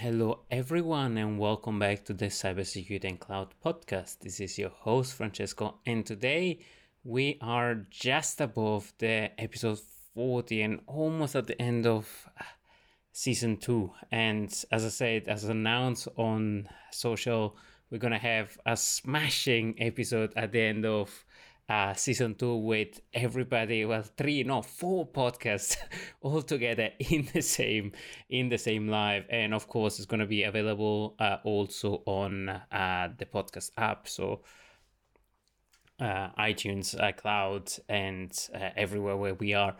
Hello, everyone, and welcome back to the Cybersecurity and Cloud podcast. This is your host, Francesco, and today we are just above the episode 40 and almost at the end of uh, season two. And as I said, as announced on social, we're gonna have a smashing episode at the end of uh, season two with everybody well three no four podcasts all together in the same in the same live. And of course it's going to be available uh, also on uh, the podcast app. So uh, itunes uh, cloud and uh, everywhere where we are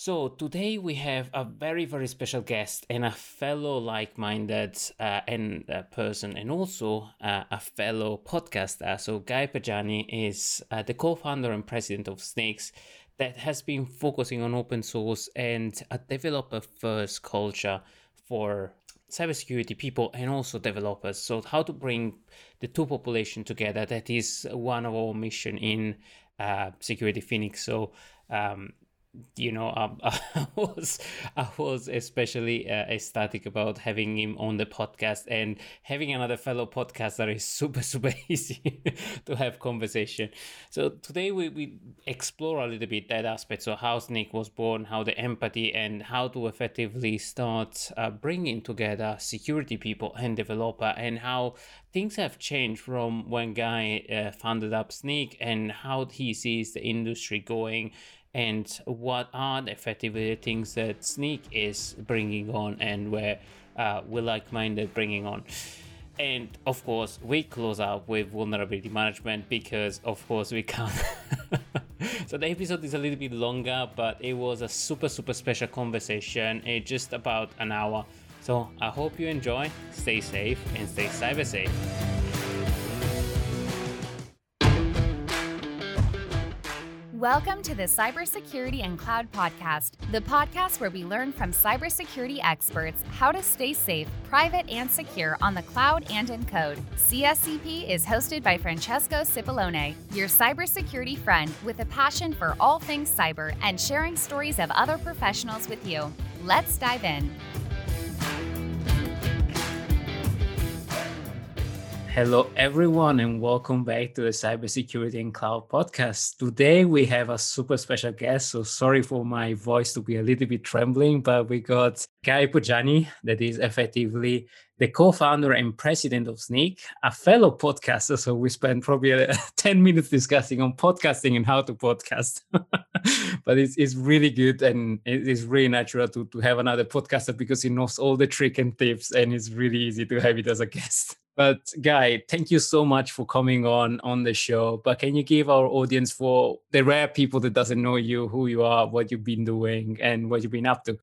so today we have a very very special guest and a fellow like-minded uh, and uh, person and also uh, a fellow podcaster. So Guy Podjarny is uh, the co-founder and president of Snakes that has been focusing on open source and a developer first culture for cybersecurity people and also developers. So how to bring the two population together that is one of our mission in uh, Security Phoenix. So um, you know, um, I was I was especially uh, ecstatic about having him on the podcast and having another fellow podcaster is super super easy to have conversation. So today we, we explore a little bit that aspect. So how Snake was born, how the empathy, and how to effectively start uh, bringing together security people and developer, and how things have changed from when Guy uh, founded up Snake and how he sees the industry going and what are the effectively things that Snyk is bringing on and where uh, we like-minded bringing on. And of course, we close out with vulnerability management because, of course, we can't. so the episode is a little bit longer, but it was a super, super special conversation. It's just about an hour. So I hope you enjoy. Stay safe and stay cyber safe. Welcome to the Cybersecurity and Cloud Podcast, the podcast where we learn from cybersecurity experts how to stay safe, private, and secure on the cloud and in code. CSCP is hosted by Francesco Cipollone, your cybersecurity friend with a passion for all things cyber and sharing stories of other professionals with you. Let's dive in. Hello, everyone, and welcome back to the Cybersecurity and Cloud podcast. Today, we have a super special guest. So, sorry for my voice to be a little bit trembling, but we got Guy Podjarny, that is effectively the co founder and president of Snyk, a fellow podcaster. So, we spent probably uh, 10 minutes discussing on podcasting and how to podcast. but it's, it's really good and it is really natural to, to have another podcaster because he knows all the trick and tips, and it's really easy to have it as a guest. But Guy, thank you so much for coming on on the show. But can you give our audience for the rare people that doesn't know you, who you are, what you've been doing, and what you've been up to?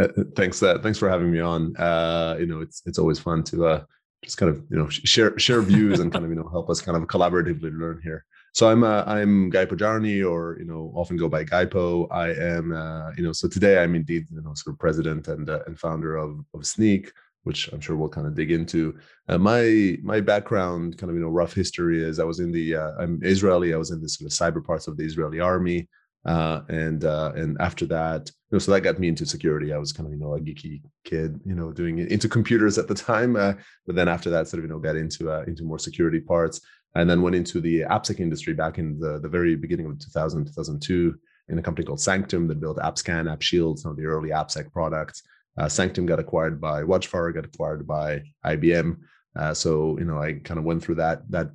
Uh, thanks. Uh, thanks for having me on. Uh, you know, it's it's always fun to uh, just kind of you know share share views and kind of you know help us kind of collaboratively learn here. So I'm uh, I'm Guy Podjarny, or you know often go by Guypo. I am uh, you know so today I'm indeed you know sort of president and uh, and founder of of Snyk which I'm sure we'll kind of dig into. Uh, my my background, kind of you know, rough history is I was in the uh, I'm Israeli. I was in the sort of cyber parts of the Israeli army, uh, and uh, and after that, you know, so that got me into security. I was kind of you know a geeky kid, you know, doing into computers at the time. Uh, but then after that, sort of you know, got into uh, into more security parts, and then went into the AppSec industry back in the the very beginning of 2000 2002 in a company called Sanctum that built AppScan, AppShield, some of the early AppSec products. Uh, Sanctum got acquired by Watchfire, got acquired by IBM. Uh, so you know, I kind of went through that that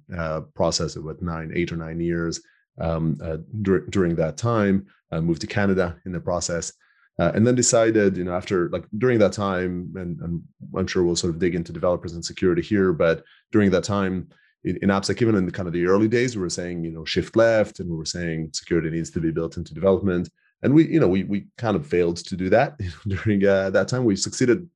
process with nine, eight or nine years um, uh, dur- during that time. I moved to Canada in the process, uh, and then decided, you know, after like during that time, and, and, I'm sure we'll sort of dig into developers and security here, but during that time. In, in AppSec, even in the kind of the early days, we were saying, you know, shift left, and we were saying security needs to be built into development and we you know we we kind of failed to do that during uh, that time we succeeded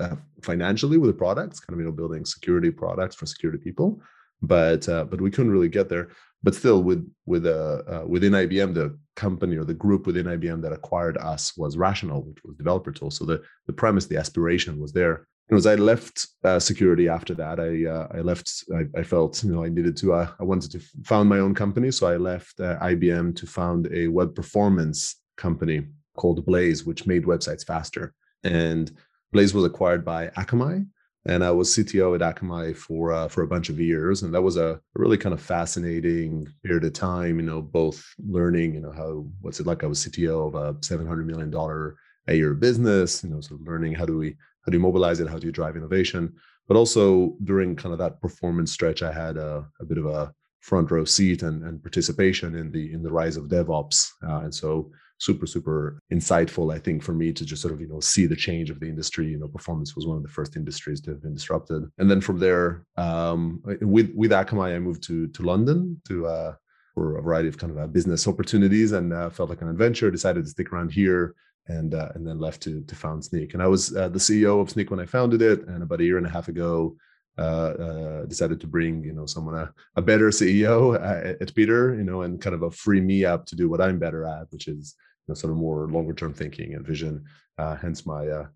uh, financially with the products kind of you know building security products for security people but uh, but we couldn't really get there but still with with uh, uh within IBM the company or the group within IBM that acquired us was Rational which was developer tool so the the premise the aspiration was there and as I left uh, security after that, I uh, I left. I, I, felt you know I needed to. Uh, I wanted to found my own company, so I left IBM to found a web performance company called Blaze, which made websites faster. And Blaze was acquired by Akamai, and I was CTO at Akamai for uh, for a bunch of years, and that was a really kind of fascinating period of time. You know, both learning, you know, how what's it like? I was CTO of a seven hundred million dollar a year business. You know, so learning how do we how do you mobilize it, how do you drive innovation, but also during kind of that performance stretch, I had a, a bit of a front row seat and, and participation in the in the rise of DevOps, uh, and so super super insightful i think for me to just sort of you know see the change of the industry. You know performance was one of the first industries to have been disrupted. And then from there um, with with akamai i moved to to london to uh, for a variety of kind of uh, business opportunities and uh, felt like an adventure decided to stick around here and uh, and then left to to found Snyk. And i was uh, the ceo of Snyk when i founded it. And about a year and a half ago uh, uh, decided to bring you know someone a, a better CEO at, at, Peter, you know, and kind of a free me up to do what I'm better at, which is know, sort of more longer term thinking and vision. Uh, hence my uh,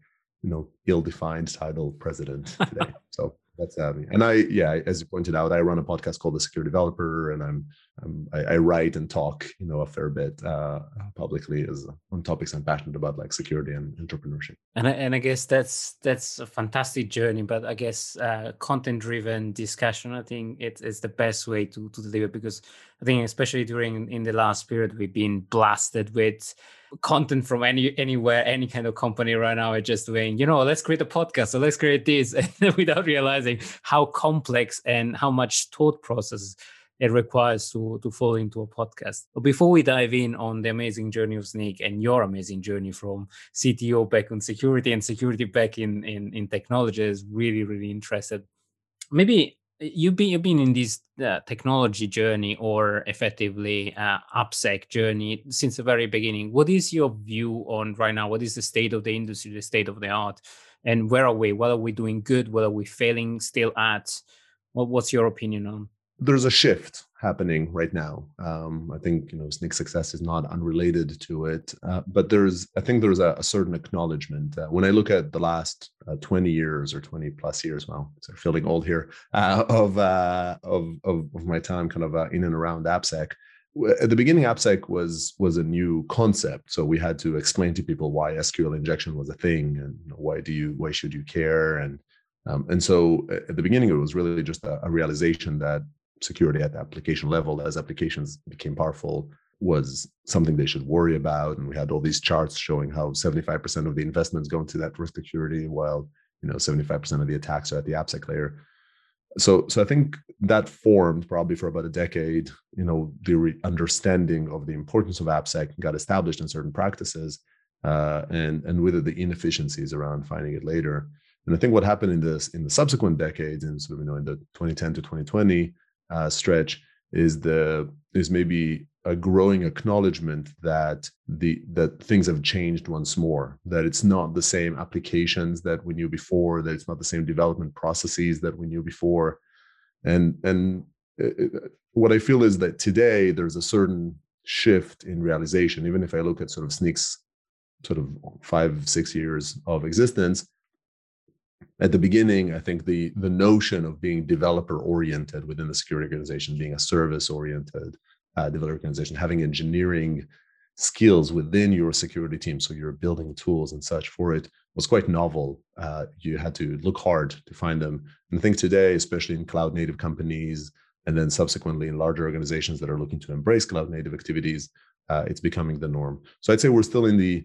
you know ill-defined title, president today. so that's having. And I, yeah, as you pointed out, I run a podcast called The Secure Developer, and I'm, I'm I, I write and talk, you know, a fair bit uh, publicly as on topics I'm passionate about, like security and entrepreneurship. And I, and I guess that's that's a fantastic journey. But I guess uh, content-driven discussion, I think it's it's the best way to to deliver because I think especially during in the last period we've been blasted with content from any anywhere, any kind of company right now are just doing, you know, let's create a podcast, so let's create this, without realizing how complex and how much thought process it requires to to fall into a podcast. But before we dive in on the amazing journey of Snyk and your amazing journey from CTO back on security and security back in in, in technology, is really really interested. Maybe you've been you've been in this uh, technology journey or effectively uh, AppSec journey since the very beginning. What is your view on right now? What is the state of the industry, the state of the art, and where are we? What are we doing good? What are we failing still at? What, what's your opinion on? There's a shift happening right now. Um, I think you know Snyk success is not unrelated to it, uh, but there's I think there's a, a certain acknowledgement uh, when I look at the last uh, 20 years or 20 plus years. Well, I'm feeling old here uh, of, uh, of, of of my time kind of uh, in and around AppSec. At the beginning, AppSec was was a new concept, so we had to explain to people why SQL injection was a thing and why do you why should you care and um, and so at the beginning, it was really just a, a realization that security at the application level as applications became powerful was something they should worry about. And we had all these charts showing how 75% of the investments go into that risk security, while you know 75% of the attacks are at the AppSec layer. So, so I think that formed probably for about a decade. You know, the re- understanding of the importance of AppSec got established in certain practices, uh, and and with it the inefficiencies around finding it later. And I think what happened in this in the subsequent decades, and sort of you know in the 2010 to 2020 uh, stretch is the is maybe a growing acknowledgement that the that things have changed once more that it's not the same applications that we knew before that it's not the same development processes that we knew before. And and it, what i feel is that today there's a certain shift in realization. Even if i look at sort of Snyk's sort of five six years of existence at the beginning, I think the the notion of being developer oriented within the security organization, being a service oriented uh, developer organization, having engineering skills within your security team, so you're building tools and such for it, was quite novel. Uh, you had to look hard to find them. And I think today, especially in cloud native companies, and then subsequently in larger organizations that are looking to embrace cloud native activities, uh, it's becoming the norm. So I'd say we're still in the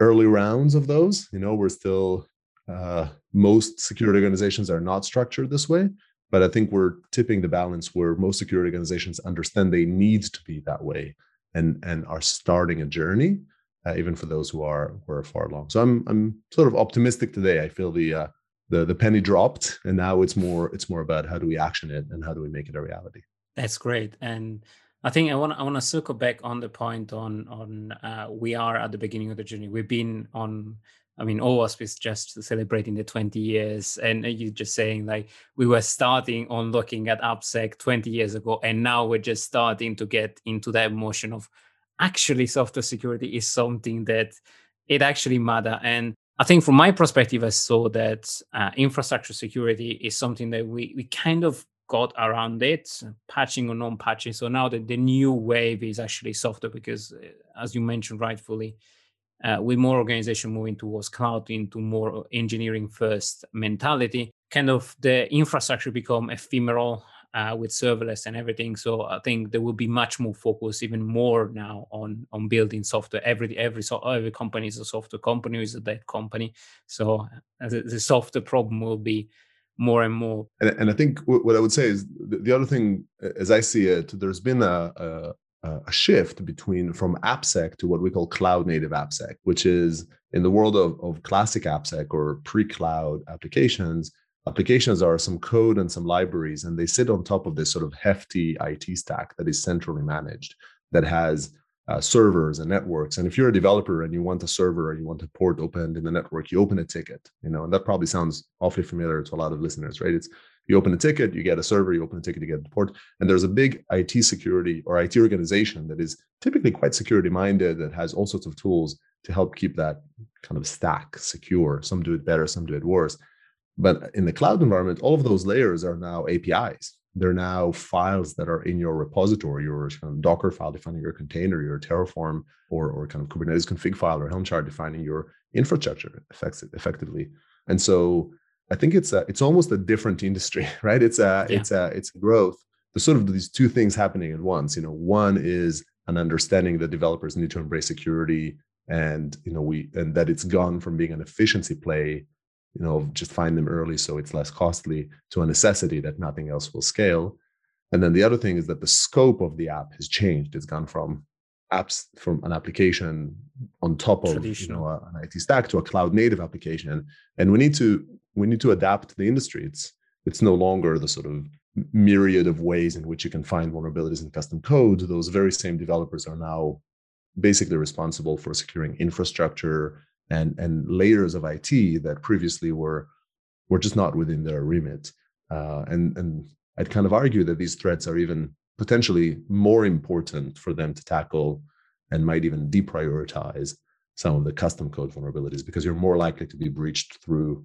early rounds of those. You know, we're still uh, most security organizations are not structured this way, but I think we're tipping the balance where most security organizations understand they need to be that way and and are starting a journey, uh, even for those who are who are far along. So I'm I'm sort of optimistic today. I feel the uh, the the penny dropped, and now it's more it's more about how do we action it and how do we make it a reality. That's great, and I think I want I want to circle back on the point on on uh, we are at the beginning of the journey. We've been on I mean, OWASP is just celebrating the 20 years. And you're just saying like we were starting on looking at AppSec 20 years ago, and now we're just starting to get into that motion of actually software security is something that it actually matter. And I think from my perspective, I saw that uh, infrastructure security is something that we we kind of got around it, patching or non-patching. So now the, the new wave is actually software because, uh, as you mentioned rightfully, uh, with more organization moving towards cloud into more engineering first mentality, kind of the infrastructure become ephemeral uh, with serverless and everything. So I think there will be much more focus, even more now on on building software. Every every so every company is a software company, is a dead company. So uh, the, the software problem will be more and more. And, and I think what I would say is the, the other thing, as I see it, there's been a, a a shift between from AppSec to what we call cloud native AppSec, which is in the world of, of classic AppSec or pre-cloud applications, applications are some code and some libraries, and they sit on top of this sort of hefty IT stack that is centrally managed, that has uh, servers and networks. And if you're a developer and you want a server or you want a port opened in the network, you open a ticket, you know, and that probably sounds awfully familiar to a lot of listeners, right? It's you open a ticket, you get a server, you open a ticket, you get a port. And there's a big IT security or IT organization that is typically quite security minded that has all sorts of tools to help keep that kind of stack secure. Some do it better, some do it worse. But in the cloud environment, all of those layers are now APIs. They're now files that are in your repository, your kind of Docker file defining your container, your Terraform, or, or kind of Kubernetes config file or Helm chart defining your infrastructure effectively. And so I think it's a, it's almost a different industry, right? It's a yeah. it's a it's a growth. There's sort of these two things happening at once. You know, one is an understanding that developers need to embrace security, and you know we and that it's gone from being an efficiency play, you know, just find them early so it's less costly, to a necessity that nothing else will scale. And then the other thing is that the scope of the app has changed. It's gone from apps from an application on top of you know an IT stack to a cloud native application, and we need to we need to adapt to the industry. It's it's no longer the sort of myriad of ways in which you can find vulnerabilities in custom code. Those very same developers are now basically responsible for securing infrastructure and and layers of IT that previously were were just not within their remit. Uh, and and I'd kind of argue that these threats are even potentially more important for them to tackle and might even deprioritize some of the custom code vulnerabilities because you're more likely to be breached through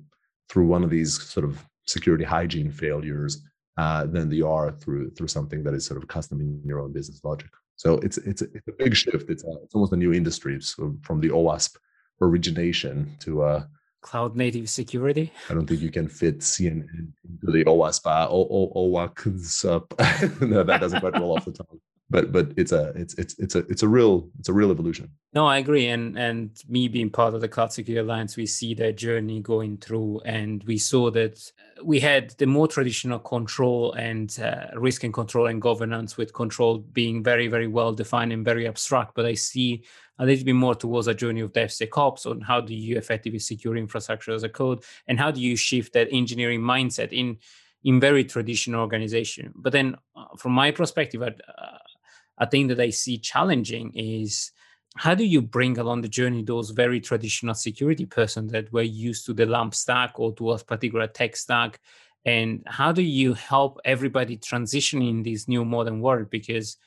through one of these sort of security hygiene failures uh, than they are through through something that is sort of custom in your own business logic. So it's it's a, it's a big shift. It's a, it's almost a new industry so from the OWASP origination to uh, cloud native security. I don't think you can fit CNN into the OWASP. Uh, OWASP. no, that doesn't quite roll off the tongue but but it's a it's it's it's a it's a real it's a real evolution no i agree and and me being part of the cloud security alliance we see that journey going through and we saw that we had the more traditional control and uh, risk and control and governance with control being very very well defined and very abstract but i see a little bit more towards a journey of DevSecOps on how do you effectively secure infrastructure as a code and how do you shift that engineering mindset in in very traditional organization. But then, uh, from my perspective, uh, a thing that I see challenging is how do you bring along the journey those very traditional security persons that were used to the LAMP stack or to a particular tech stack? And how do you help everybody transition in this new modern world? Because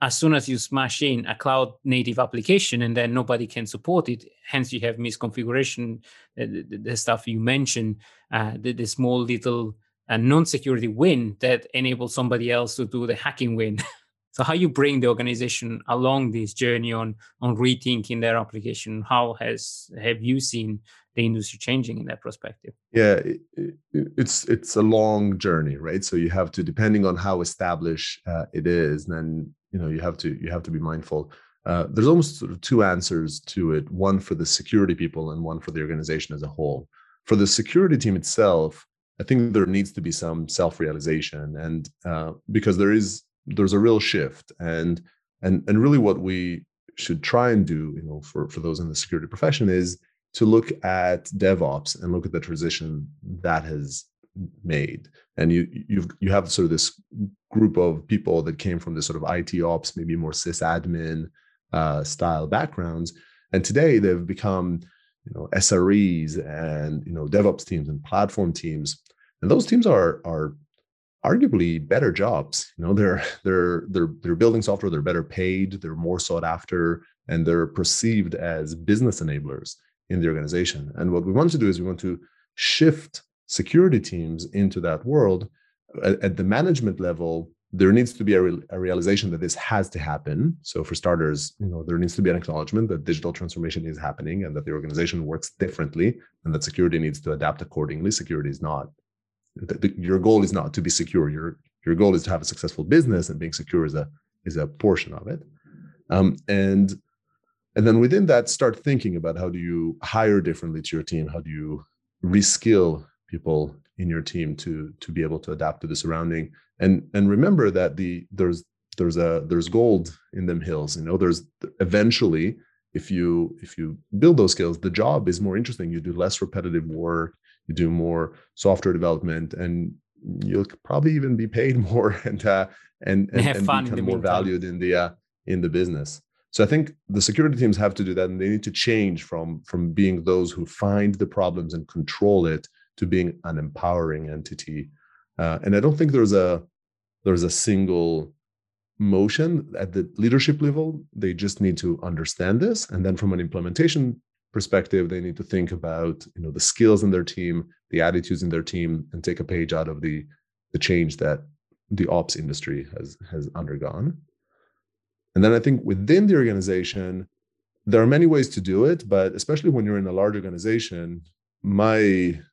as soon as you smash in a cloud native application and then nobody can support it, hence you have misconfiguration, the, the, the stuff you mentioned, uh, the, the small little uh, non-security win that enables somebody else to do the hacking win. So how you bring the organization along this journey on on rethinking their application? How has have you seen the industry changing in that perspective? Yeah, it, it, it's it's a long journey, right? So you have to, depending on how established uh, it is, then you know you have to you have to be mindful. Uh, there's almost sort of two answers to it: one for the security people and one for the organization as a whole. For the security team itself, I think there needs to be some self-realization, and uh, because there is there's a real shift and and and really what we should try and do you know for for those in the security profession is to look at devops and look at the transition that has made. And you you've you have sort of this group of people that came from this sort of IT ops maybe more sysadmin uh, style backgrounds and today they've become you know SREs and you know DevOps teams and platform teams. And those teams are are arguably better jobs you know they're they're they're they're building software they're better paid they're more sought after and they're perceived as business enablers in the organization and what we want to do is we want to shift security teams into that world at, at the management level there needs to be a, re- a, realization that this has to happen. So for starters, you know, there needs to be an acknowledgement that digital transformation is happening and that the organization works differently and that security needs to adapt accordingly. Security is not your goal is not to be secure. Your your goal is to have a successful business, and being secure is a is a portion of it. Um, and and then within that, start thinking about how do you hire differently to your team? How do you reskill people in your team to to be able to adapt to the surrounding and and remember that the there's there's a there's gold in them hills you know there's eventually if you if you build those skills the job is more interesting you do less repetitive work you do more software development and you'll probably even be paid more and uh, and and, and become more valued in the uh, in the business. So i think the security teams have to do that and they need to change from from being those who find the problems and control it to being an empowering entity. Uh, and I don't think there's a there's a single motion at the leadership level. They just need to understand this, and then from an implementation perspective, they need to think about you know the skills in their team, the attitudes in their team, and take a page out of the the change that the ops industry has has undergone. And then I think within the organization, there are many ways to do it, but especially when you're in a large organization, my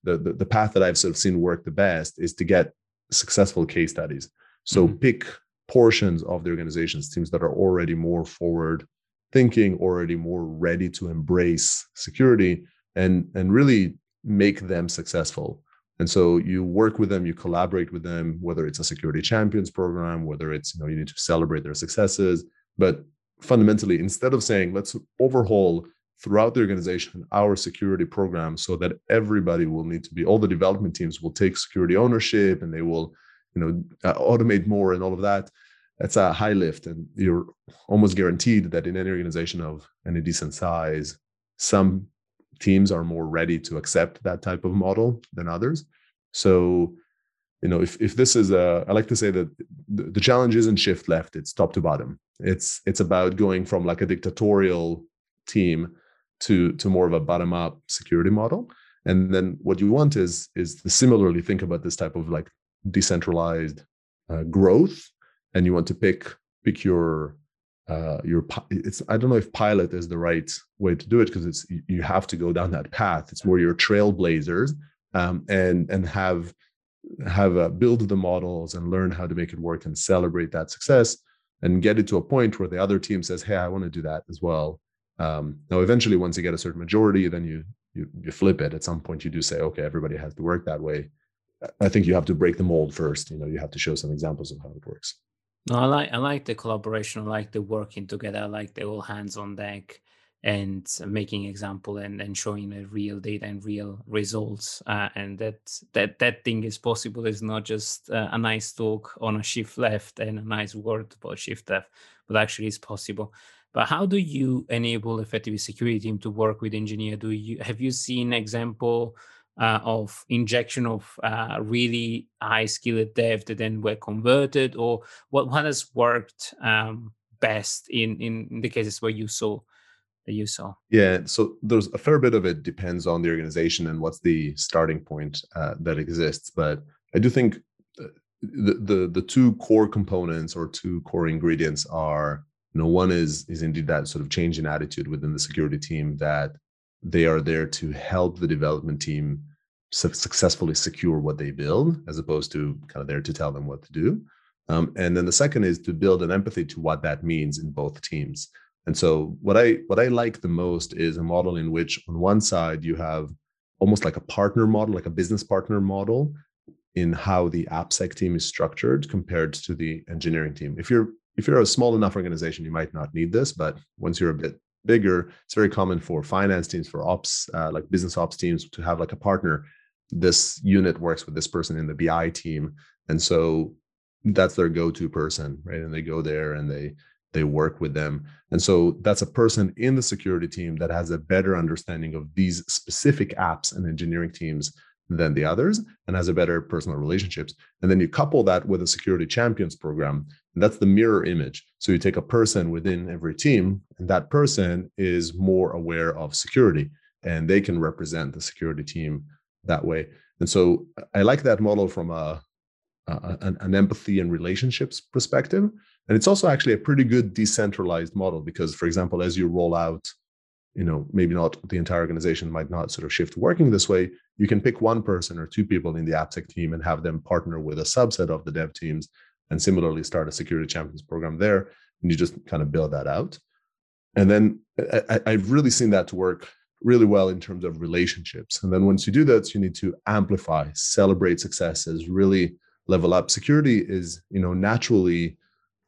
the, the, the path that I've sort of seen work the best is to get successful case studies. So mm-hmm. pick portions of the organizations, teams that are already more forward thinking, already more ready to embrace security, and and really make them successful. And so you work with them, you collaborate with them, whether it's a security champions program, whether it's you know you need to celebrate their successes, but fundamentally, instead of saying let's overhaul throughout the organization our security program so that everybody will need to be all the development teams will take security ownership and they will you know uh, automate more and all of that that's a high lift and you're almost guaranteed that in any organization of any decent size some teams are more ready to accept that type of model than others. So you know if, if this is a i like to say that the, the challenge isn't shift left it's top to bottom. It's it's about going from like a dictatorial team to to more of a bottom up security model. And then what you want is is to similarly think about this type of like decentralized uh, growth and you want to pick pick your uh, your it's i don't know if pilot is the right way to do it because it's you have to go down that path it's more your trailblazers um, and and have have uh, build the models and learn how to make it work and celebrate that success and get it to a point where the other team says hey i want to do that as well um, now, eventually, once you get a certain majority, then you, you you flip it. At some point, you do say, okay, everybody has to work that way. I think you have to break the mold first. You know, you have to show some examples of how it works. No, I like I like the collaboration. I like the working together. I like the all hands on deck and making example and, and showing the real data and real results. Uh, and that that that thing is possible. It's not just uh, a nice talk on a shift left and a nice word about shift left, but actually it's possible. But how do you enable effective security team to work with engineer? Do you have you seen example uh, of injection of uh, really high skilled dev that then were converted, or what what has worked um, best in, in the cases where you saw that you saw? Yeah, so there's a fair bit of it depends on the organization and what's the starting point uh, that exists. But I do think uh, the, the the two core components or two core ingredients are you know one is is indeed that sort of change in attitude within the security team that they are there to help the development team su- successfully secure what they build as opposed to kind of there to tell them what to do. Um, and then the second is to build an empathy to what that means in both teams. And so what i what i like the most is a model in which on one side you have almost like a partner model like a business partner model in how the appsec team is structured compared to the engineering team. If you're if you're a small enough organization, you might not need this, but once you're a bit bigger, it's very common for finance teams, for ops, uh, like business ops teams, to have like a partner. This unit works with this person in the BI team, and so that's their go-to person, right? And they go there and they they work with them, and so that's a person in the security team that has a better understanding of these specific apps and engineering teams than the others and has a better personal relationships. And then you couple that with a security champions program. And that's the mirror image. So you take a person within every team, and that person is more aware of security and they can represent the security team that way. And so I like that model from a uh, an, an empathy and relationships perspective. And it's also actually a pretty good decentralized model because, for example, as you roll out, you know, maybe not the entire organization might not sort of shift working this way. You can pick one person or two people in the AppSec team and have them partner with a subset of the dev teams and similarly start a security champions program there. And you just kind of build that out. And then I, I've really seen that to work really well in terms of relationships. And then once you do that, you need to amplify, celebrate successes, really level up. Security is, you know, naturally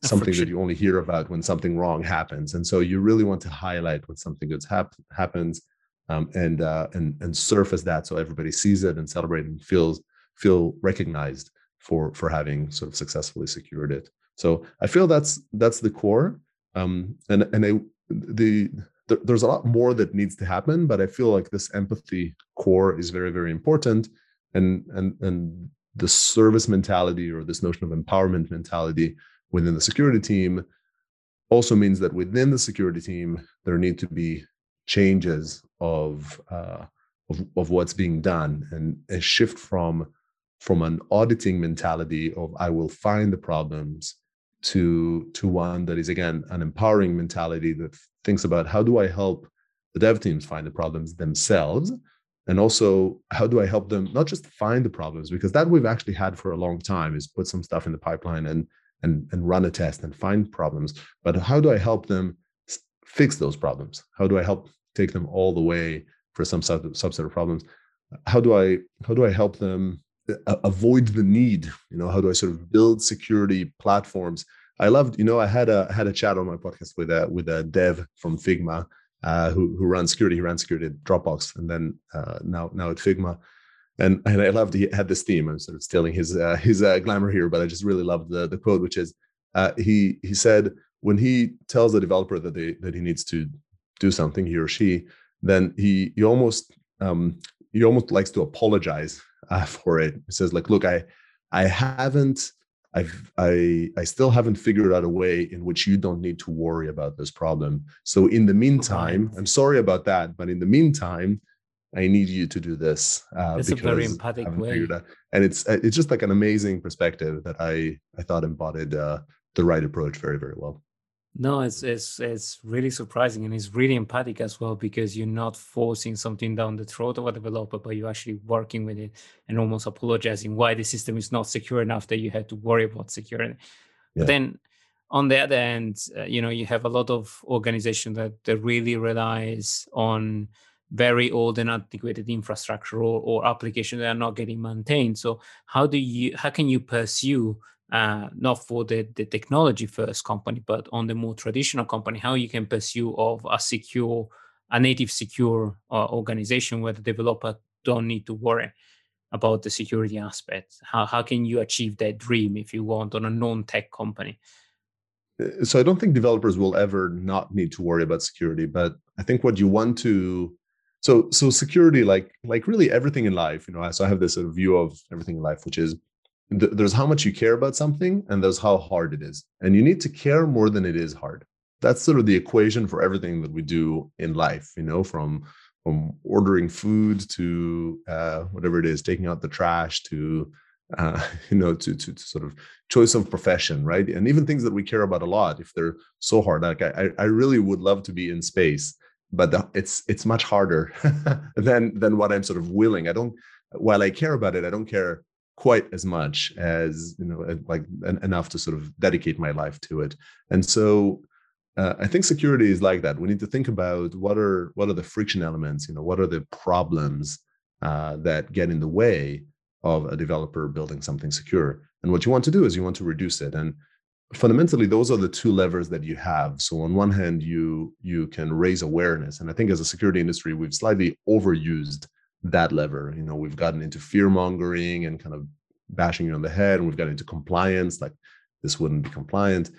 something that you only hear about when something wrong happens, and so you really want to highlight when something good hap- happens, um, and uh, and and surface that so everybody sees it and celebrate and feels feel recognized for for having sort of successfully secured it. So I feel that's that's the core, um, and and I, the there's a lot more that needs to happen, but I feel like this empathy core is very very important, and and and the service mentality or this notion of empowerment mentality within the security team also means that within the security team there need to be changes of uh, of, of what's being done and a shift from from an auditing mentality of I will find the problems to to one that is again an empowering mentality that thinks about how do I help the dev teams find the problems themselves? And also how do I help them not just find the problems? Because that we've actually had for a long time is put some stuff in the pipeline and and and run a test and find problems. But how do I help them fix those problems? How do I help take them all the way for some subset of problems? How do I how do I help them avoid the need you know how do i sort of build security platforms? I loved you know i had a had a chat on my podcast with a with a dev from figma uh, who who runs security. He ran security at dropbox and then uh, now now at figma. And and i loved he had this theme. I'm sort of stealing his uh, his uh, glamour here but i just really loved the the quote which is uh, he he said when he tells the developer that they that he needs to do something he or she then he he almost um, he almost likes to apologize uh, for it. He says like, look, I I haven't I've I I still haven't figured out a way in which you don't need to worry about this problem. So in the meantime, I'm sorry about that, but in the meantime, I need you to do this. Uh, That's a very empathic way. And it's it's just like an amazing perspective that I I thought embodied uh, the right approach very very well. No, it's it's it's really surprising and it's really empathic as well because you're not forcing something down the throat of a developer, but you're actually working with it and almost apologizing why the system is not secure enough that you had to worry about security. Yeah. But then on the other end, uh, you know, you have a lot of organization that, that really relies on very old and antiquated infrastructure or, or applications that are not getting maintained. So how do you how can you pursue uh, not for the, the technology first company, but on the more traditional company, how you can pursue of a secure, a native secure uh, organization where the developer don't need to worry about the security aspect. How, how can you achieve that dream if you want on a non-tech company? Uh, so I don't think developers will ever not need to worry about security, but I think what you want to so so security like like really everything in life you know so i have this sort of view of everything in life which is there's how much you care about something and there's how hard it is and you need to care more than it is hard. That's sort of the equation for everything that we do in life you know from from ordering food to uh, whatever it is taking out the trash to uh, you know to, to, to sort of choice of profession right? And even things that we care about a lot if they're so hard like i i really would love to be in space but the, it's it's much harder than than what i'm sort of willing. I don't while i care about it i don't care quite as much as you know like enough to sort of dedicate my life to it. And so uh, i think security is like that. We need to think about what are what are the friction elements you know what are the problems uh, that get in the way of a developer building something secure. And what you want to do is you want to reduce it. And fundamentally those are the two levers that you have. So on one hand you you can raise awareness. And i think as a security industry we've slightly overused that lever. You know, we've gotten into fear mongering and kind of bashing you on the head, and we've gotten into compliance, like this wouldn't be compliant.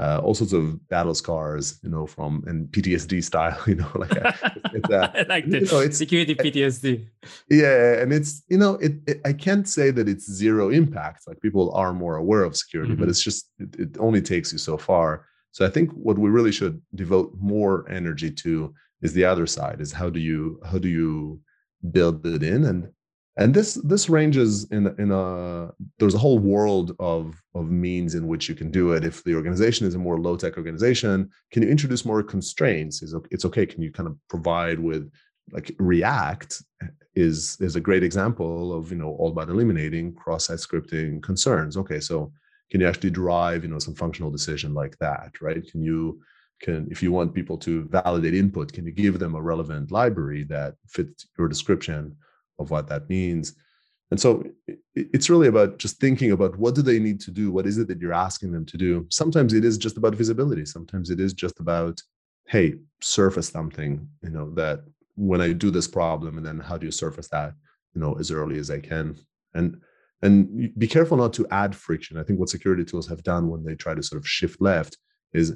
Uh, all sorts of battle scars, you know, from and PTSD style, you know, like uh, it's, uh, I like the you know, it's, security PTSD. Yeah, and it's you know, it, it, I can't say that it's zero impact. Like people are more aware of security, mm-hmm. but it's just it, it only takes you so far. So I think what we really should devote more energy to is the other side: is how do you how do you build it in and and this this ranges in in a there's a whole world of of means in which you can do it. If the organization is a more low tech organization can you introduce more constraints? Is it's okay can you kind of provide with like react is is a great example of you know all about eliminating cross-site scripting concerns. Okay so can you actually drive you know some functional decision like that right? Can you can if you want people to validate input can you give them a relevant library that fits your description of what that means? And so it's really about just thinking about what do they need to do? What is it that you're asking them to do? Sometimes it is just about visibility. Sometimes it is just about hey surface something you know that when i do this problem and then how do you surface that you know as early as i can? And and be careful not to add friction. I think what security tools have done when they try to sort of shift left is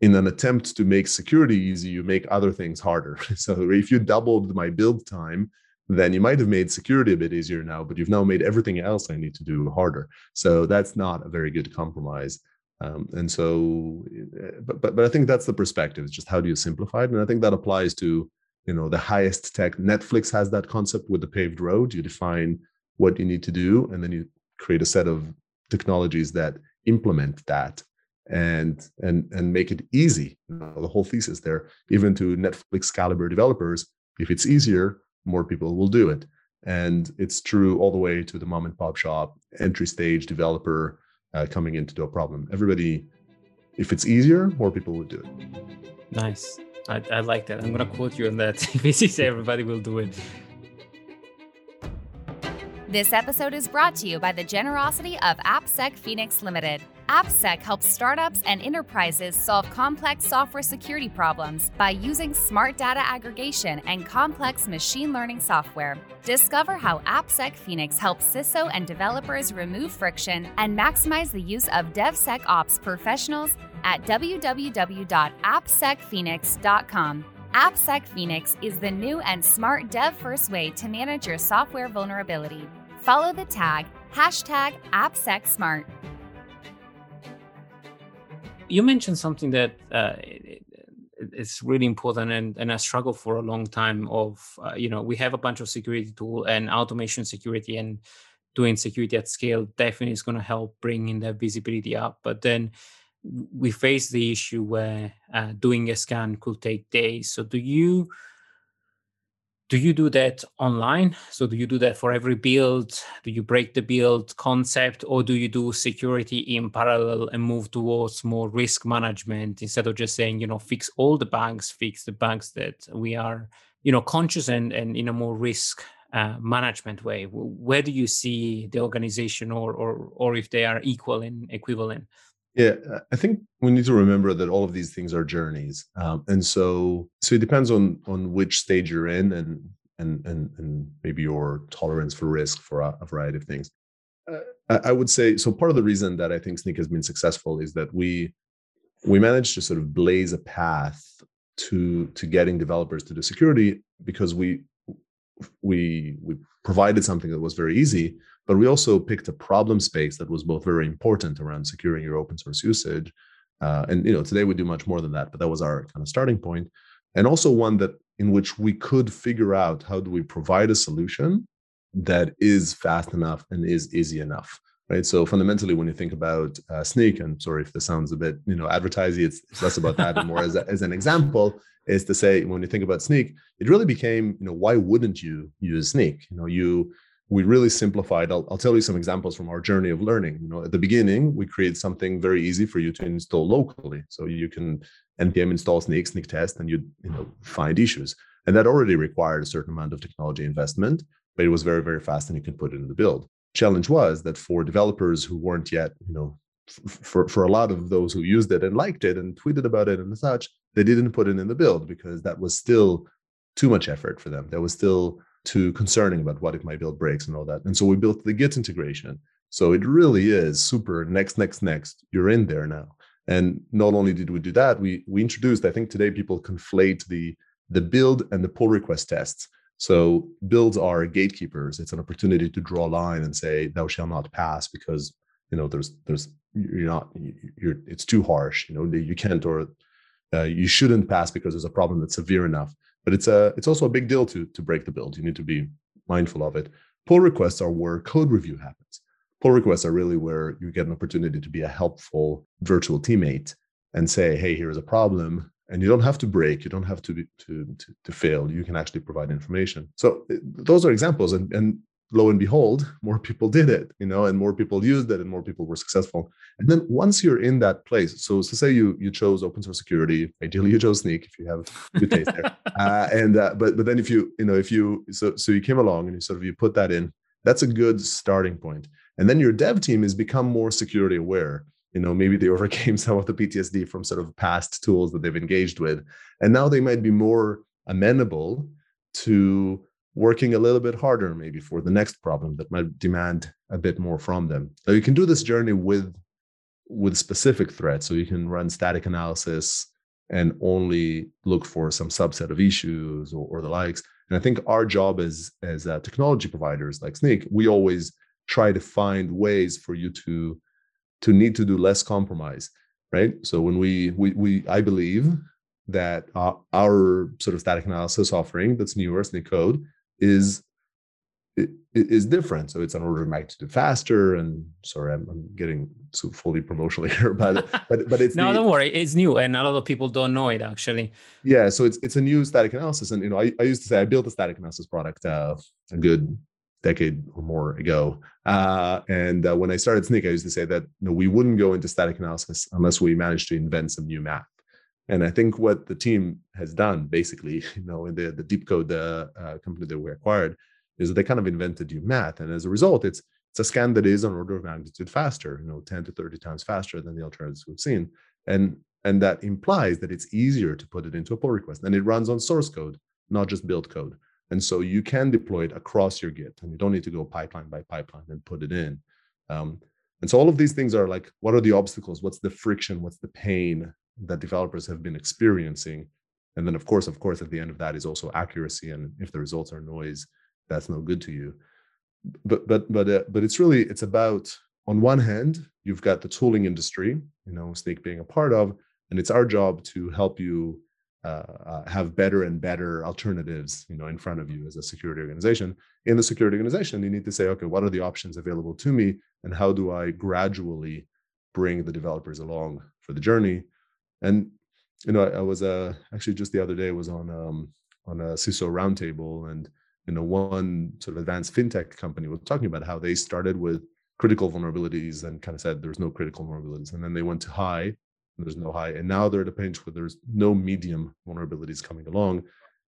in an attempt to make security easy you make other things harder so if you doubled my build time then you might have made security a bit easier now, but you've now made everything else I need to do harder. So that's not a very good compromise. Um, and so, eh, but, but but I think that's the perspective. It's just how do you simplify it? And I think that applies to you know the highest tech. Netflix has that concept with the paved road. You define what you need to do, and then you create a set of technologies that implement that and and and make it easy. You know, the whole thesis there, even to Netflix caliber developers, if it's easier, more people will do it. And it's true all the way to the mom and pop shop, entry stage developer uh, coming in to do a problem. Everybody, if it's easier, more people would do it. Nice. I, I like that. I'm going to quote you on that. if it's everybody will do it. This episode is brought to you by the generosity of AppSec Phoenix Limited. AppSec helps startups and enterprises solve complex software security problems by using smart data aggregation and complex machine learning software. Discover how AppSec Phoenix helps CISO and developers remove friction and maximize the use of DevSecOps professionals at www.appsecphoenix.com. AppSec Phoenix is the new and smart dev first way to manage your software vulnerability. Follow the tag hashtag AppSecSmart you mentioned something that uh, really important and, and a struggle for a long time of uh, you know we have a bunch of security tool and automation security and doing security at scale definitely is going to help bring in that visibility up. But then we face the issue where uh, doing a scan could take days. So do you do you do that online? So do you do that for every build? Do you break the build concept or do you do security in parallel and move towards more risk management instead of just saying you know fix all the bugs fix the bugs that we are you know conscious and and in a more risk uh, management way? Where do you see the organization or or or if they are equal and equivalent yeah, I think we need to remember that all of these things are journeys, um, and so so it depends on on which stage you're in, and and and and maybe your tolerance for risk for a, a variety of things. Uh, I, I would say so. Part of the reason that I think Snyk has been successful is that we we managed to sort of blaze a path to to getting developers to do security because we we we provided something that was very easy but we also picked a problem space that was both very important around securing your open source usage. Uh, and you know, today we do much more than that, but that was our kind of starting point. And also one that in which we could figure out how do we provide a solution that is fast enough and is easy enough right so fundamentally when you think about uh, Snyk and sorry if this sounds a bit you know advertising it's, less about that and more as, a, as an example is to say when you think about Snyk it really became you know why wouldn't you use Snyk you know you we really simplified. I'll, I'll tell you some examples from our journey of learning. You know, at the beginning, we create something very easy for you to install locally. So you can npm install Snyk, Snyk test, and you you know find issues. And that already required a certain amount of technology investment, but it was very very fast, and you can put it in the build. Challenge was that for developers who weren't yet, you know, for for a lot of those who used it and liked it and tweeted about it and such, they didn't put it in the build because that was still too much effort for them. There was still too concerning about what if my build breaks and all that. And so we built the Git integration. So it really is super next, next, next. You're in there now. And not only did we do that, we we introduced. I think today people conflate the the build and the pull request tests. So builds are gatekeepers. It's an opportunity to draw a line and say thou shall not pass because you know there's there's you're not you're it's too harsh. You know you can't or uh, you shouldn't pass because there's a problem that's severe enough but it's a it's also a big deal to to break the build. You need to be mindful of it. pull requests are where code review happens. Pull requests are really where you get an opportunity to be a helpful virtual teammate and say hey here's a problem. And you don't have to break. You don't have to be, to, to, to fail. You can actually provide information. So eh, those are examples. And, and lo and behold more people did it you know and more people used it and more people were successful. And then once you're in that place so, so say you you chose open source security ideally you chose Snyk if you have good taste there. Uh, and uh, but but then if you you know if you so so you came along and you sort of you put that in that's a good starting point. And then your dev team has become more security aware. You know maybe they overcame some of the ptsd from sort of past tools that they've engaged with. And now they might be more amenable to working a little bit harder maybe for the next problem that might demand a bit more from them. So you can do this journey with with specific threats. So you can run static analysis and only look for some subset of issues or, or the likes. And i think our job as as uh, technology providers like snyk we always try to find ways for you to to need to do less compromise right? So when we we, we i believe that uh, our sort of static analysis offering that's newer snyk code is is different. So it's an order of magnitude faster. And sorry, I'm, I'm getting so fully promotional here, but but but it's no, the, don't worry, it's new, and a lot of people don't know it actually. Yeah, so it's it's a new static analysis, and you know, I, I used to say I built a static analysis product uh, a good decade or more ago. Uh, and uh, when I started snyk, I used to say that you know, we wouldn't go into static analysis unless we managed to invent some new math. And I think what the team has done, basically, you know, in the the Deepcode the uh, company that we acquired, is they kind of invented new math, and as a result, it's it's a scan that is an order of magnitude faster, you know, 10 to 30 times faster than the alternatives we've seen, and and that implies that it's easier to put it into a pull request, and it runs on source code, not just build code, and so you can deploy it across your Git, and you don't need to go pipeline by pipeline and put it in. Um, and so all of these things are like, what are the obstacles? What's the friction? What's the pain that developers have been experiencing. And then of course of course at the end of that is also accuracy. And if the results are noise that's no good to you. But but but uh, but it's really it's about on one hand you've got the tooling industry you know Snyk being a part of and it's our job to help you uh, uh, have better and better alternatives you know in front of you as a security organization. In the security organization you need to say okay what are the options available to me? And how do i gradually bring the developers along for the journey and you know, I, I was uh, actually just the other day was on um, on a CISO roundtable, and you know, one sort of advanced fintech company was talking about how they started with critical vulnerabilities and kind of said there's no critical vulnerabilities, and then they went to high, and there's no high, and now they're at a pinch where there's no medium vulnerabilities coming along,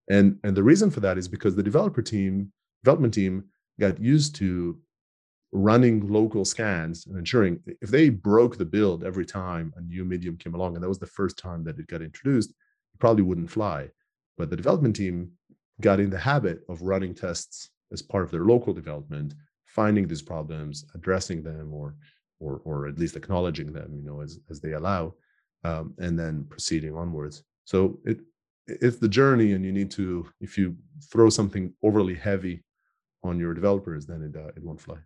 and and the reason for that is because the developer team, development team, got used to running local scans and ensuring if they broke the build every time a new medium came along, and that was the first time that it got introduced, it probably wouldn't fly. But the development team got in the habit of running tests as part of their local development, finding these problems, addressing them, or or or at least acknowledging them, you know, as as they allow, um, and then proceeding onwards. So it it's the journey, and you need to if you throw something overly heavy on your developers, then it uh, it won't fly.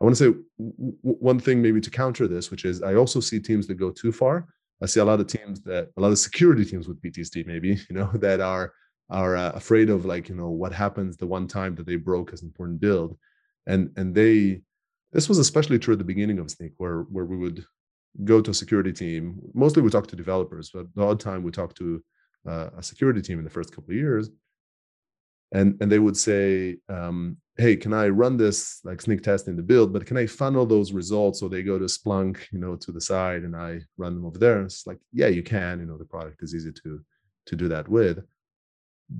I want to say w- one thing maybe to counter this, which is I also see teams that go too far. I see a lot of teams that a lot of security teams with PTSD maybe you know that are are uh, afraid of like you know what happens the one time that they broke an important build, and and they this was especially true at the beginning of snyk where where we would go to a security team. Mostly we talk to developers, but the odd time we talk to uh, a security team in the first couple of years, and and they would say um, hey can i run this like snyk test in the build but can i funnel those results? So they go to splunk you know to the side and i run them over there it's like yeah you can you know the product is easy to to do that with.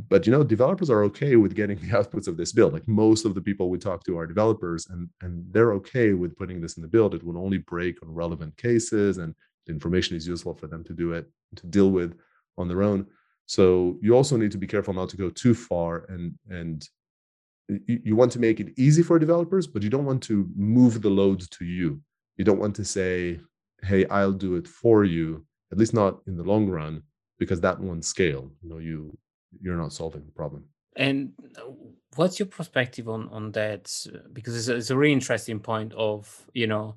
But you know developers are okay with getting the outputs of this build. Like most of the people we talk to are developers and and they're okay with putting this in the build. It will only break on relevant cases and the information is useful for them to do it to deal with on their own so you also need to be careful not to go too far and and you, want to make it easy for developers, but you don't want to move the load to you. You don't want to say, hey, I'll do it for you, at least not in the long run, because that won't scale. You know, you you're not solving the problem. And uh, what's your perspective on on that? Because it's, it's a really interesting point of you know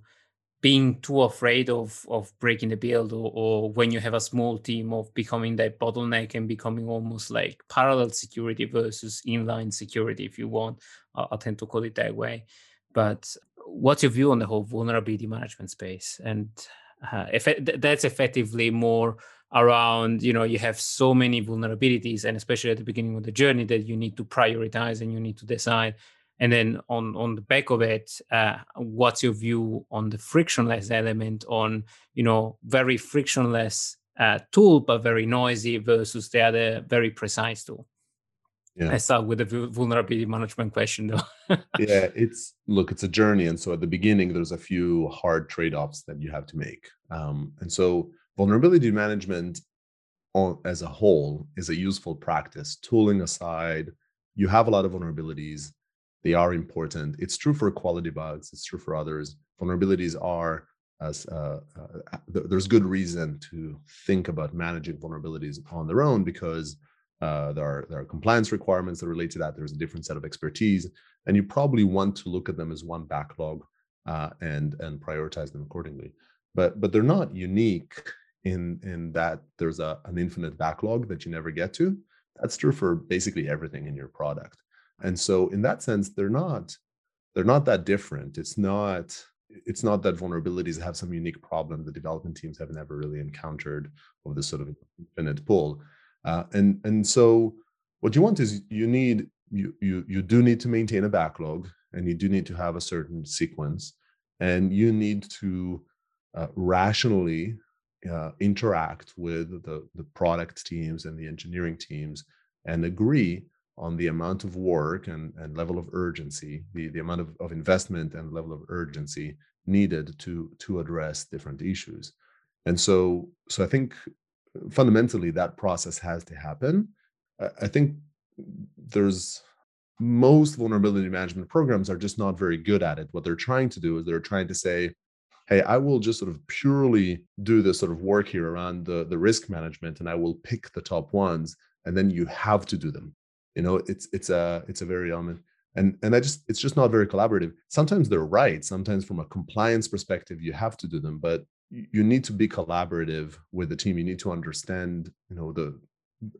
being too afraid of of breaking the build or, or when you have a small team of becoming that bottleneck and becoming almost like parallel security versus inline security if you want. I, tend to call it that way. But what's your view on the whole vulnerability management space? And uh, that's effectively more around you know you have so many vulnerabilities and especially at the beginning of the journey that you need to prioritize and you need to decide and then on on the back of it uh, what's your view on the frictionless element on you know very frictionless uh, tool but very noisy versus the other very precise tool yeah. I start with the vulnerability management question though. yeah, it's look, it's a journey. And so at the beginning, there's a few hard trade-offs that you have to make. Um, and so vulnerability management on, as a whole is a useful practice. Tooling aside, you have a lot of vulnerabilities they are important. It's true for quality bugs. It's true for others. Vulnerabilities are as uh, uh, there's good reason to think about managing vulnerabilities on their own because uh, there are there are compliance requirements that relate to that. There's a different set of expertise, and you probably want to look at them as one backlog uh, and and prioritize them accordingly. But but they're not unique in in that there's a an infinite backlog that you never get to. That's true for basically everything in your product and so in that sense they're not they're not that different. It's not it's not that vulnerabilities have some unique problem the development teams have never really encountered of this sort of infinite pool uh, and and so what you want is you need you you you do need to maintain a backlog and you do need to have a certain sequence and you need to uh, rationally uh, interact with the the product teams and the engineering teams and agree on the amount of work and, and level of urgency, the, the amount of, of investment and level of urgency needed to to address different issues. And so so I think fundamentally that process has to happen. I think there's most vulnerability management programs are just not very good at it. What they're trying to do is they're trying to say, hey, I will just sort of purely do this sort of work here around the, the risk management and I will pick the top ones and then you have to do them you know it's it's a it's a very element and and i just it's just not very collaborative. Sometimes they're right sometimes from a compliance perspective you have to do them but you need to be collaborative with the team. You need to understand you know the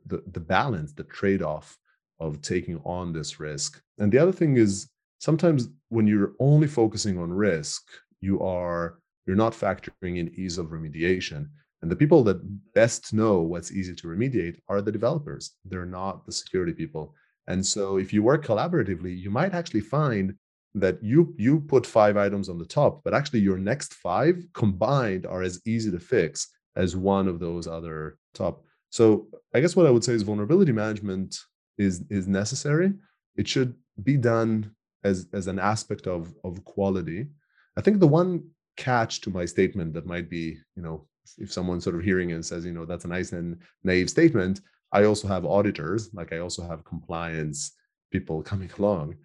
the, the balance the trade-off of taking on this risk. And the other thing is sometimes when you're only focusing on risk you are you're not factoring in ease of remediation and the people that best know what's easy to remediate are the developers. They're not the security people. And so if you work collaboratively, you might actually find that you you put five items on the top, but actually your next five combined are as easy to fix as one of those other top. So I guess what I would say is vulnerability management is is necessary. It should be done as as an aspect of of quality. I think the one catch to my statement that might be, you know, if someone's sort of hearing and says, you know, that's a nice and naive statement, I also have auditors, like I also have compliance people coming along,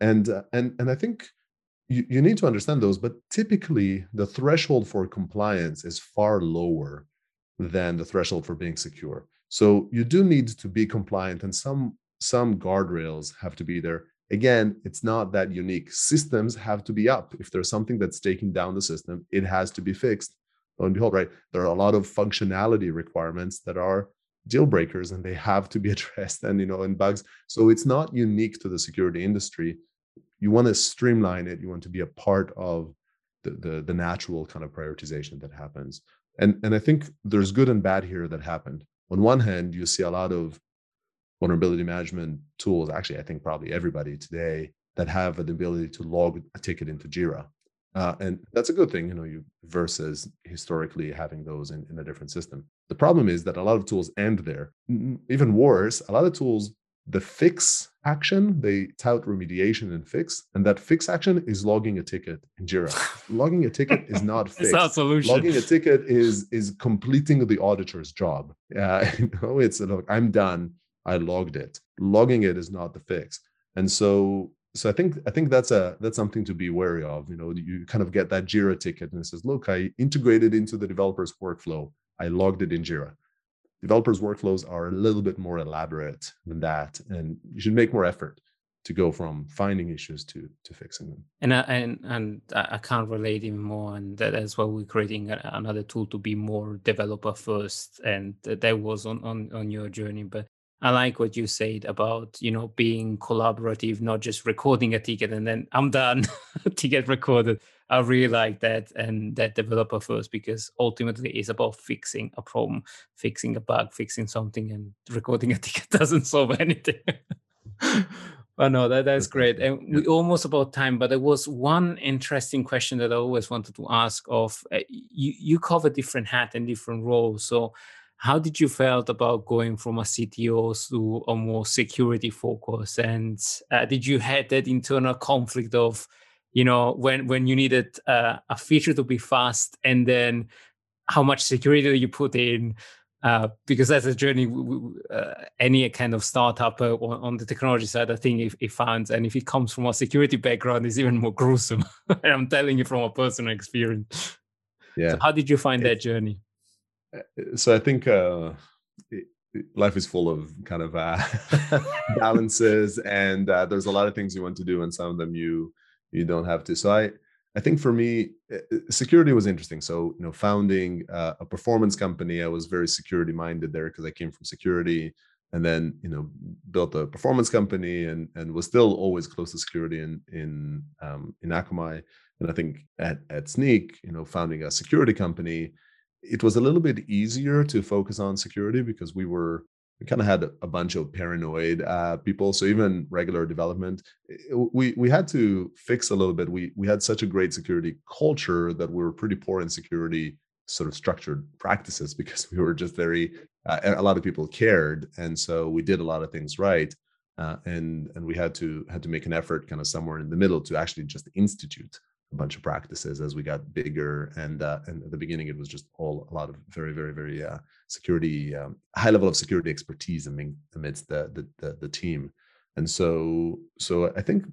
and uh, and and I think you, you need to understand those. But typically, the threshold for compliance is far lower than the threshold for being secure. So you do need to be compliant, and some some guardrails have to be there. Again, it's not that unique. Systems have to be up. If there's something that's taking down the system, it has to be fixed lo and behold, right, there are a lot of functionality requirements that are deal breakers and they have to be addressed and you know and bugs. So it's not unique to the security industry. You want to streamline it. You want to be a part of the, the, the natural kind of prioritization that happens. And and i think there's good and bad here that happened. On one hand you see a lot of vulnerability management tools actually i think probably everybody today that have the ability to log a ticket into jira uh, and that's a good thing, you know, you versus historically having those in, in a different system. The problem is that a lot of tools end there. Even worse, a lot of tools, the fix action, they tout remediation and fix, and that fix action is logging a ticket in Jira. logging a ticket is not fix. it's not solution. Logging a ticket is is completing the auditor's job. Yeah, you know, it's look, I'm done. I logged it. Logging it is not the fix. And so so I think I think that's a that's something to be wary of. You know, you kind of get that Jira ticket and it says, "Look, I integrated into the developer's workflow. I logged it in Jira." Developers' workflows are a little bit more elaborate than that, and you should make more effort. to go from finding issues to to fixing them. And uh, and and I can't relate even more, and that as well we're creating another tool to be more developer first, and that was on on on your journey. But I like what you said about you know being collaborative, not just recording a ticket and then I'm done, ticket recorded. I really like that and that developer first because ultimately it's about fixing a problem, fixing a bug, fixing something, and recording a ticket doesn't solve anything. Oh no, that that's great. And we almost about time, but there was one interesting question that I always wanted to ask. Of uh, you, you cover different hat and different roles. So, how did you felt about going from a CTO to a more security focus? And uh, did you had that internal conflict of, you know, when when you needed uh, a feature to be fast, and then how much security you put in? Uh, because that's a journey uh, any kind of startup uh, on, the technology side i think if it finds and if it comes from a security background is even more gruesome and i'm telling you from a personal experience yeah so how did you find that journey so i think uh, life is full of kind of balances and there's a lot of things you want to do and some of them you you don't have to so i I think for me, eh, eh, security was interesting. So, you know, founding uh, a performance company, I was very security minded there because I came from security, and then you know built a performance company and and was still always close to security in in um, in Akamai. And I think at at Snyk, you know, founding a security company, it was a little bit easier to focus on security because we were we kind of had a bunch of paranoid uh, people. So even regular development, we we had to fix a little bit. We we had such a great security culture that we were pretty poor in security sort of structured practices because we were just very uh, a lot of people cared, and so we did a lot of things right. Uh, and and we had to had to make an effort kind of somewhere in the middle to actually just institute a bunch of practices as we got bigger. And uh, and at the beginning, it was just all a lot of very, very, very uh, security, um, high level of security expertise amidst the, the the, the team. And so so I think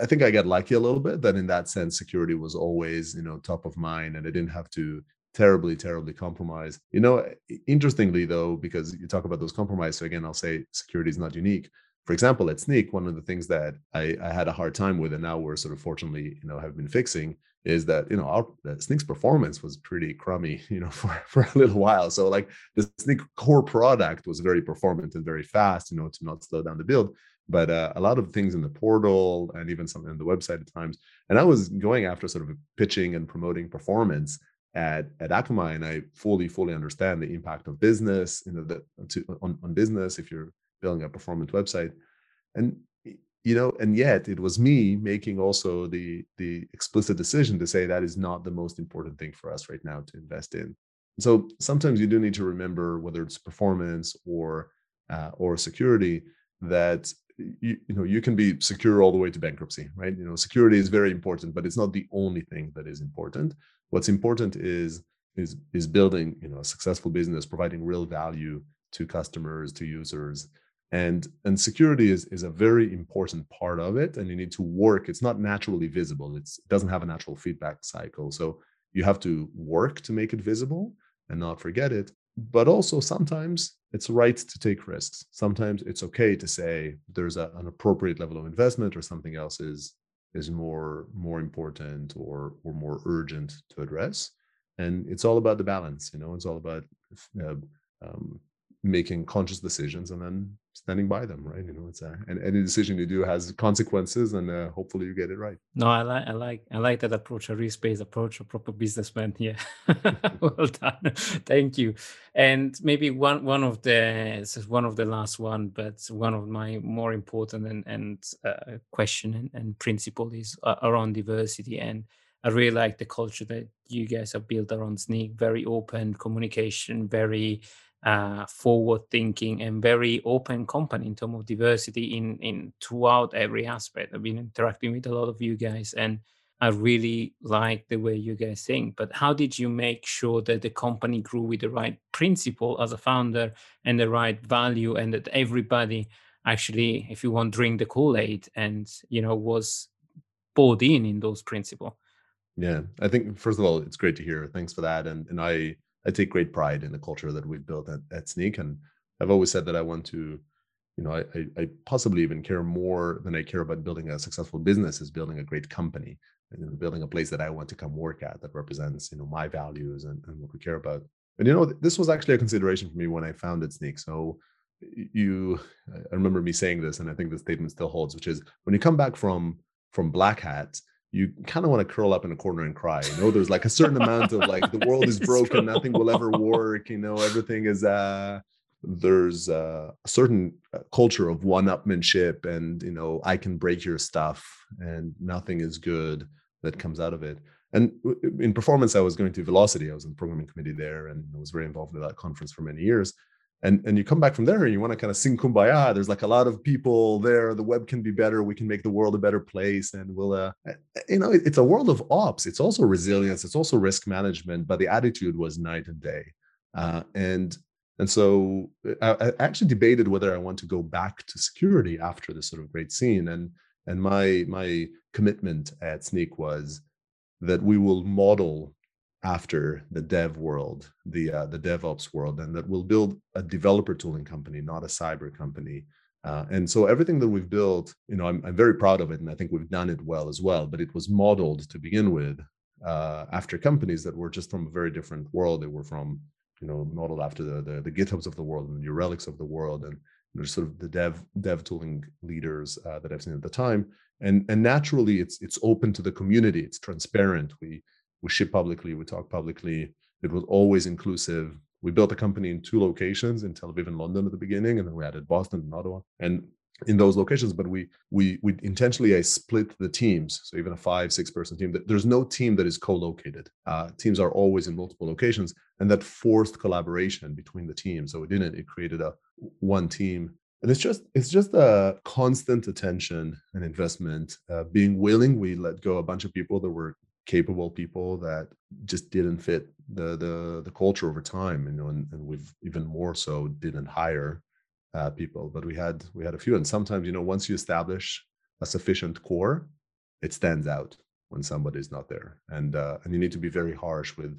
I think I got lucky a little bit that in that sense, security was always you know top of mind, and I didn't have to terribly terribly compromise you know interestingly though because you talk about those compromises so again i'll say security is not unique for example, at Snyk, one of the things that I, I, had a hard time with, and now we're sort of fortunately, you know, have been fixing, is that you know our Snyk's performance was pretty crummy, you know, for for a little while. So like the Snyk core product was very performant and very fast, you know, to not slow down the build. But uh, a lot of things in the portal and even something in the website at times, and I was going after sort of pitching and promoting performance at at Akamai, and I fully fully understand the impact of business, you know, the, to, on on business if you're building a performance website. And you know and yet it was me making also the the explicit decision to say that is not the most important thing for us right now to invest in. So sometimes you do need to remember whether it's performance or uh, or security that you, you know you can be secure all the way to bankruptcy right? You know security is very important but it's not the only thing that is important. What's important is is is building you know a successful business providing real value to customers to users and and security is is a very important part of it and you need to work. It's not naturally visible. It's, it doesn't have a natural feedback cycle. So you have to work to make it visible and not forget it. But also sometimes it's right to take risks. Sometimes it's okay to say there's a, an appropriate level of investment or something else is is more more important or or more urgent to address. And it's all about the balance you know? It's all about uh, um, making conscious decisions and then standing by them right? You know it's a, and any decision you do has consequences and uh, hopefully you get it right. No i like i like i like that approach a risk-based approach a proper businessman. Yeah. Well done. Thank you. And maybe one one of the one of the last one but one of my more important and and uh, question and, and principle is uh, around diversity. And I really like the culture that you guys have built around Snyk. Very open communication, very uh, forward thinking and very open company in terms of diversity in in throughout every aspect. I've been interacting with a lot of you guys and I really like the way you guys think. But how did you make sure that the company grew with the right principle as a founder and the right value and that everybody actually, if you want, drink the Kool-Aid and you know was bought in in those principles? Yeah, I think first of all, it's great to hear. Thanks for that. And and I I take great pride in the culture that we've built at, at Snyk. And I've always said that I want to, you know, I, I possibly even care more than I care about building a successful business is building a great company and building a place that I want to come work at that represents, you know, my values and, and what we care about. And you know, this was actually a consideration for me when I founded Snyk. So you, I remember me saying this, and I think the statement still holds, which is when you come back from from Black Hat, you kind of want to curl up in a corner and cry. You know, there's like a certain amount of like the world is broken, nothing will ever work. You know, everything is uh there's a certain uh, culture of one-upmanship and you know i can break your stuff and nothing is good that comes out of it and in performance i was going to velocity i was in the programming committee there and i was very involved with that conference for many years and and you come back from there and you want to kind of sing kumbaya. There's like a lot of people there. The web can be better. We can make the world a better place and we'll uh, you know it's a world of ops. It's also resilience. It's also risk management but the attitude was night and day. Uh, and and so I, I, actually debated whether I want to go back to security after this sort of great scene. And and my my commitment at Snyk was that we will model after the dev world, the uh, the DevOps world, and that we'll build a developer tooling company, not a cyber company. Uh, and so everything that we've built, you know, I'm, I'm very proud of it, and I think we've done it well as well. But it was modeled to begin with uh, after companies that were just from a very different world. They were from you know, modeled after the, the, the GitHubs of the world and the New Relics of the world, and you know, sort of the dev dev tooling leaders uh, that I've seen at the time. And and naturally, it's it's open to the community. It's transparent. We we ship publicly. We talk publicly. It was always inclusive. We built a company in two locations in Tel Aviv and London at the beginning, and then we added Boston and Ottawa. And in those locations, but we we we intentionally I split the teams. So even a five six person team, there's no team that is co-located. Uh, teams are always in multiple locations, and that forced collaboration between the teams. So it didn't. It created a one team, and it's just it's just a constant attention and investment. Uh, being willing, we let go a bunch of people that were capable people that just didn't fit the the the culture over time. You know, and, and we've even more so didn't hire uh, people, but we had we had a few. And sometimes, you know, once you establish a sufficient core, it stands out when somebody's not there, and uh, and you need to be very harsh with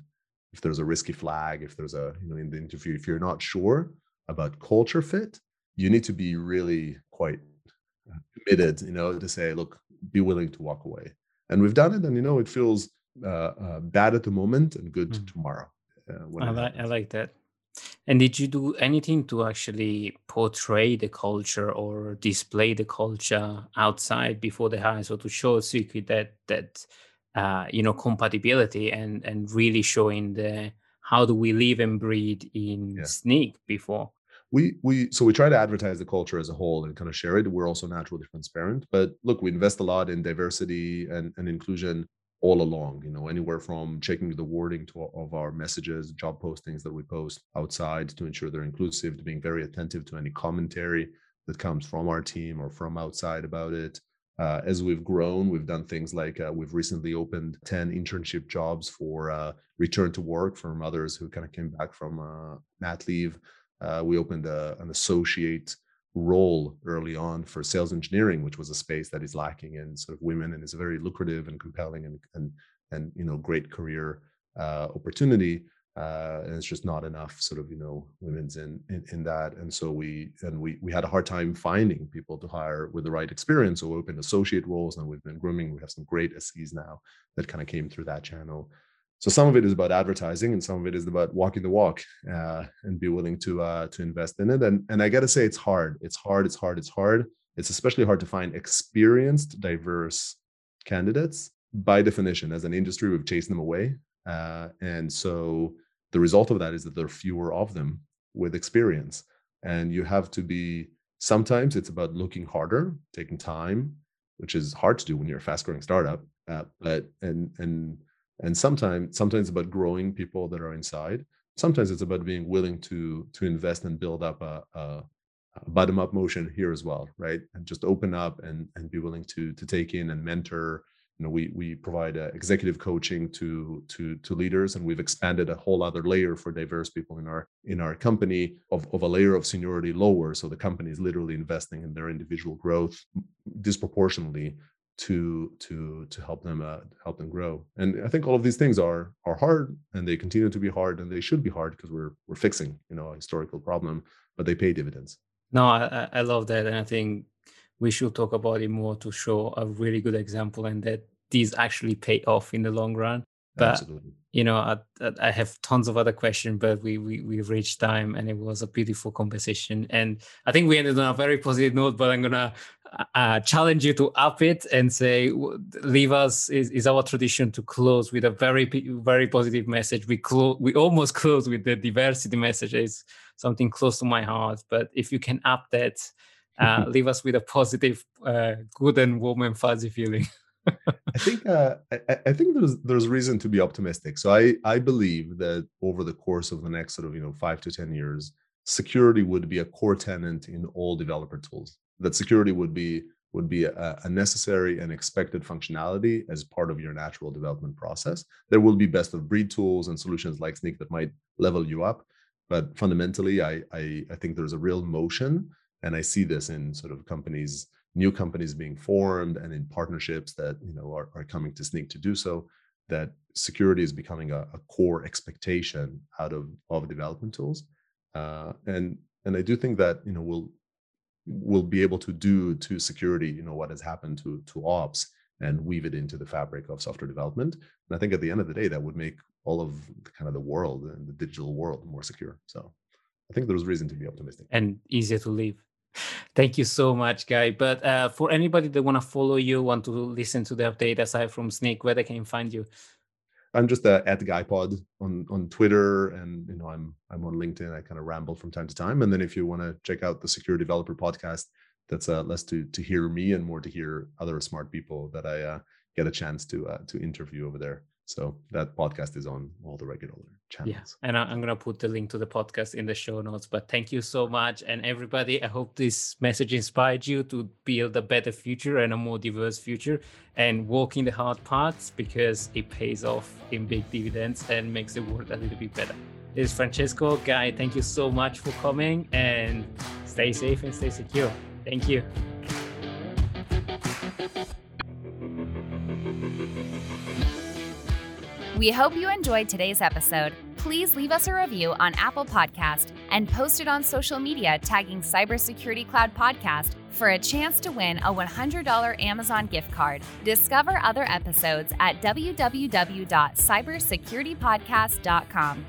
if there's a risky flag, if there's a you know in the interview, if you're not sure about culture fit, you need to be really quite uh, committed, you know, to say, look, be willing to walk away. And we've done it, and you know, it feels uh, uh, bad at the moment and good mm. tomorrow. Uh, I like I like that. And did you do anything to actually portray the culture or display the culture outside before the hire, so to show Secret that that uh, you know compatibility and and really showing the how do we live and breathe in yeah. Snyk before? We we so we try to advertise the culture as a whole and kind of share it. We're also naturally transparent, but look, we invest a lot in diversity and, and inclusion all along you know anywhere from checking the wording to, of our messages job postings that we post outside to ensure they're inclusive to being very attentive to any commentary that comes from our team or from outside about it uh, as we've grown we've done things like uh, we've recently opened 10 internship jobs for uh, return to work from others who kind of came back from uh, mat leave uh, we opened a, an associate role early on for sales engineering, which was a space that is lacking in sort of women and is a very lucrative and compelling and and and you know great career uh, opportunity. Uh, and it's just not enough sort of you know women's in, in, in that. And so we and we we had a hard time finding people to hire with the right experience. So we opened associate roles and we've been grooming. We have some great SEs now that kind of came through that channel so some of it is about advertising and some of it is about walking the walk uh, and be willing to uh, to invest in it. And and i gotta say it's hard. It's hard it's hard it's hard. It's especially hard to find experienced diverse candidates. By definition as an industry we've chased them away uh, and so the result of that is that there are fewer of them with experience. And you have to be sometimes it's about looking harder taking time which is hard to do when you're a fast growing startup uh, but and and and sometimes sometimes about growing people that are inside. Sometimes it's about being willing to to invest and build up a, a, a bottom up motion here as well right? And just open up and and be willing to to take in and mentor. You know we we provide uh, executive coaching to to to leaders and we've expanded a whole other layer for diverse people in our in our company of, of a layer of seniority lower. So the company is literally investing in their individual growth disproportionately to to to help them uh, help them grow and i think all of these things are are hard and they continue to be hard and they should be hard because we're we're fixing you know a historical problem but they pay dividends No, I, I love that. And I think we should talk about it more to show a really good example and that these actually pay off in the long run. But Absolutely. you know, I, I have tons of other questions, but we, we we reached time, and it was a beautiful conversation. And I think we ended on a very positive note. But I'm gonna uh, challenge you to up it and say, leave us is, is our tradition to close with a very very positive message. We close we almost close with the diversity message. Something close to my heart. But if you can up that, uh, leave us with a positive, uh, good and warm and fuzzy feeling. I think uh, I, I, think there's there's reason to be optimistic. So I I believe that over the course of the next sort of you know five to ten years, security would be a core tenant in all developer tools. That security would be would be a, a, necessary and expected functionality as part of your natural development process. There will be best of breed tools and solutions like Snyk that might level you up, but fundamentally, I I, I think there's a real motion, and I see this in sort of companies new companies being formed and in partnerships that you know are, are coming to Snyk to do so that security is becoming a, a core expectation out of of development tools uh, and and i do think that you know we'll we'll be able to do to security you know what has happened to to ops and weave it into the fabric of software development and i think at the end of the day that would make all of the, kind of the world and the digital world more secure so i think there's reason to be optimistic and easier to live Thank you so much, Guy. But uh, for anybody that want to follow you, want to listen to the update aside from Snyk, where they can find you? I'm just uh, at GuyPod on on Twitter, and you know I'm I'm on LinkedIn. I kind of ramble from time to time, and then if you want to check out the Secure Developer podcast, that's uh, less to to hear me and more to hear other smart people that I uh, get a chance to uh, to interview over there. So that podcast is on all the regular channels. Yeah, and I'm gonna put the link to the podcast in the show notes. But thank you so much, and everybody. I hope this message inspired you to build a better future and a more diverse future, and walk in the hard paths because it pays off in big dividends and makes the world a little bit better. This is Francesco, guy. Thank you so much for coming, and stay safe and stay secure. Thank you. We hope you enjoyed today's episode. Please leave us a review on Apple Podcast and post it on social media tagging Cybersecurity Cloud Podcast for a chance to win a $100 Amazon gift card. Discover other episodes at www.cybersecuritypodcast.com.